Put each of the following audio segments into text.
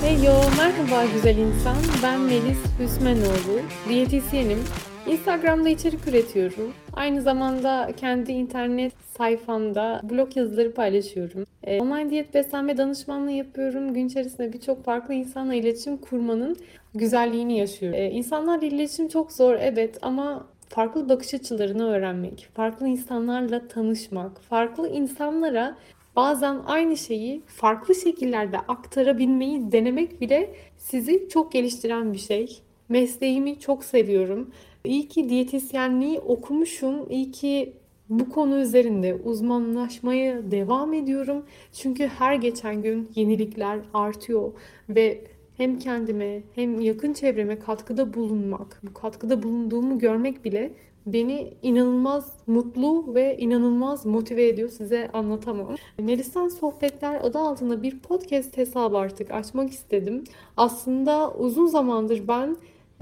Heyo, merhaba güzel insan. Ben Melis Hüsmenoğlu, diyetisyenim. Instagram'da içerik üretiyorum. Aynı zamanda kendi internet sayfamda blog yazıları paylaşıyorum. E, online diyet beslenme danışmanlığı yapıyorum. Gün içerisinde birçok farklı insanla iletişim kurmanın güzelliğini yaşıyorum. E, insanlarla iletişim çok zor evet ama farklı bakış açılarını öğrenmek, farklı insanlarla tanışmak, farklı insanlara bazen aynı şeyi farklı şekillerde aktarabilmeyi denemek bile sizi çok geliştiren bir şey. Mesleğimi çok seviyorum. İyi ki diyetisyenliği okumuşum. İyi ki bu konu üzerinde uzmanlaşmaya devam ediyorum. Çünkü her geçen gün yenilikler artıyor ve hem kendime hem yakın çevreme katkıda bulunmak, bu katkıda bulunduğumu görmek bile beni inanılmaz mutlu ve inanılmaz motive ediyor. Size anlatamam. Melistan Sohbetler adı altında bir podcast hesabı artık açmak istedim. Aslında uzun zamandır ben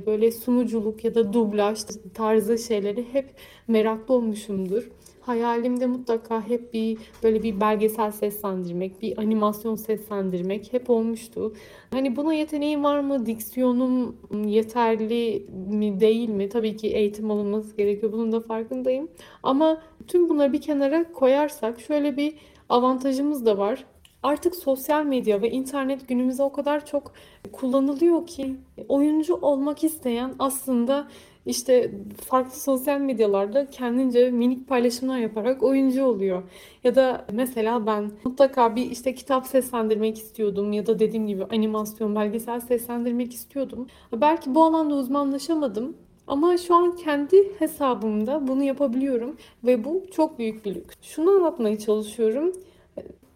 böyle sunuculuk ya da dublaj tarzı şeyleri hep meraklı olmuşumdur. Hayalimde mutlaka hep bir böyle bir belgesel seslendirmek, bir animasyon seslendirmek hep olmuştu. Hani buna yeteneğim var mı? Diksiyonum yeterli mi değil mi? Tabii ki eğitim alınması gerekiyor. Bunun da farkındayım. Ama tüm bunları bir kenara koyarsak şöyle bir avantajımız da var. Artık sosyal medya ve internet günümüzde o kadar çok kullanılıyor ki oyuncu olmak isteyen aslında işte farklı sosyal medyalarda kendince minik paylaşımlar yaparak oyuncu oluyor. Ya da mesela ben mutlaka bir işte kitap seslendirmek istiyordum ya da dediğim gibi animasyon, belgesel seslendirmek istiyordum. Belki bu alanda uzmanlaşamadım ama şu an kendi hesabımda bunu yapabiliyorum ve bu çok büyük bir lüks. Şunu anlatmaya çalışıyorum.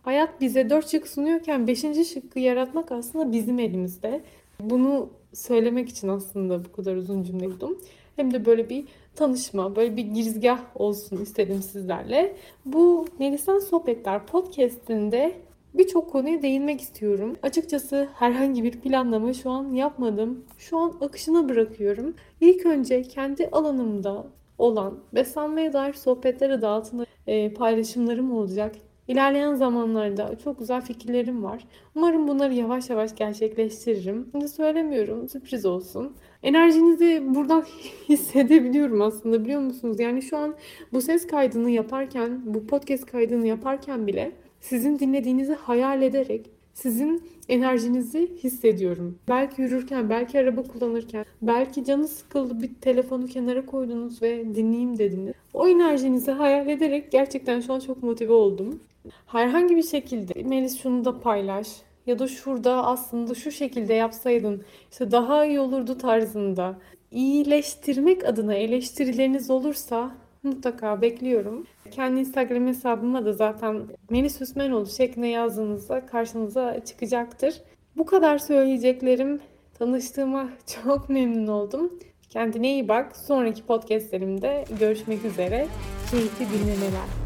Hayat bize dört şık sunuyorken beşinci şıkkı yaratmak aslında bizim elimizde. Bunu söylemek için aslında bu kadar uzun cümle kurdum. Hem de böyle bir tanışma, böyle bir girizgah olsun istedim sizlerle. Bu Melistan Sohbetler podcastinde birçok konuya değinmek istiyorum. Açıkçası herhangi bir planlama şu an yapmadım. Şu an akışına bırakıyorum. İlk önce kendi alanımda olan beslenmeye dair sohbetler adı altında e, paylaşımlarım olacak. İlerleyen zamanlarda çok güzel fikirlerim var. Umarım bunları yavaş yavaş gerçekleştiririm. Şimdi söylemiyorum, sürpriz olsun. Enerjinizi buradan hissedebiliyorum aslında biliyor musunuz? Yani şu an bu ses kaydını yaparken, bu podcast kaydını yaparken bile sizin dinlediğinizi hayal ederek sizin enerjinizi hissediyorum. Belki yürürken, belki araba kullanırken, belki canı sıkıldı bir telefonu kenara koydunuz ve dinleyeyim dediniz. O enerjinizi hayal ederek gerçekten şu an çok motive oldum. Herhangi bir şekilde Melis şunu da paylaş ya da şurada aslında şu şekilde yapsaydın işte daha iyi olurdu tarzında iyileştirmek adına eleştirileriniz olursa mutlaka bekliyorum. Kendi Instagram hesabıma da zaten Melis Hüsmenoğlu şeklinde yazdığınızda karşınıza çıkacaktır. Bu kadar söyleyeceklerim. Tanıştığıma çok memnun oldum. Kendine iyi bak. Sonraki podcastlerimde görüşmek üzere. Keyifli dinlemeler.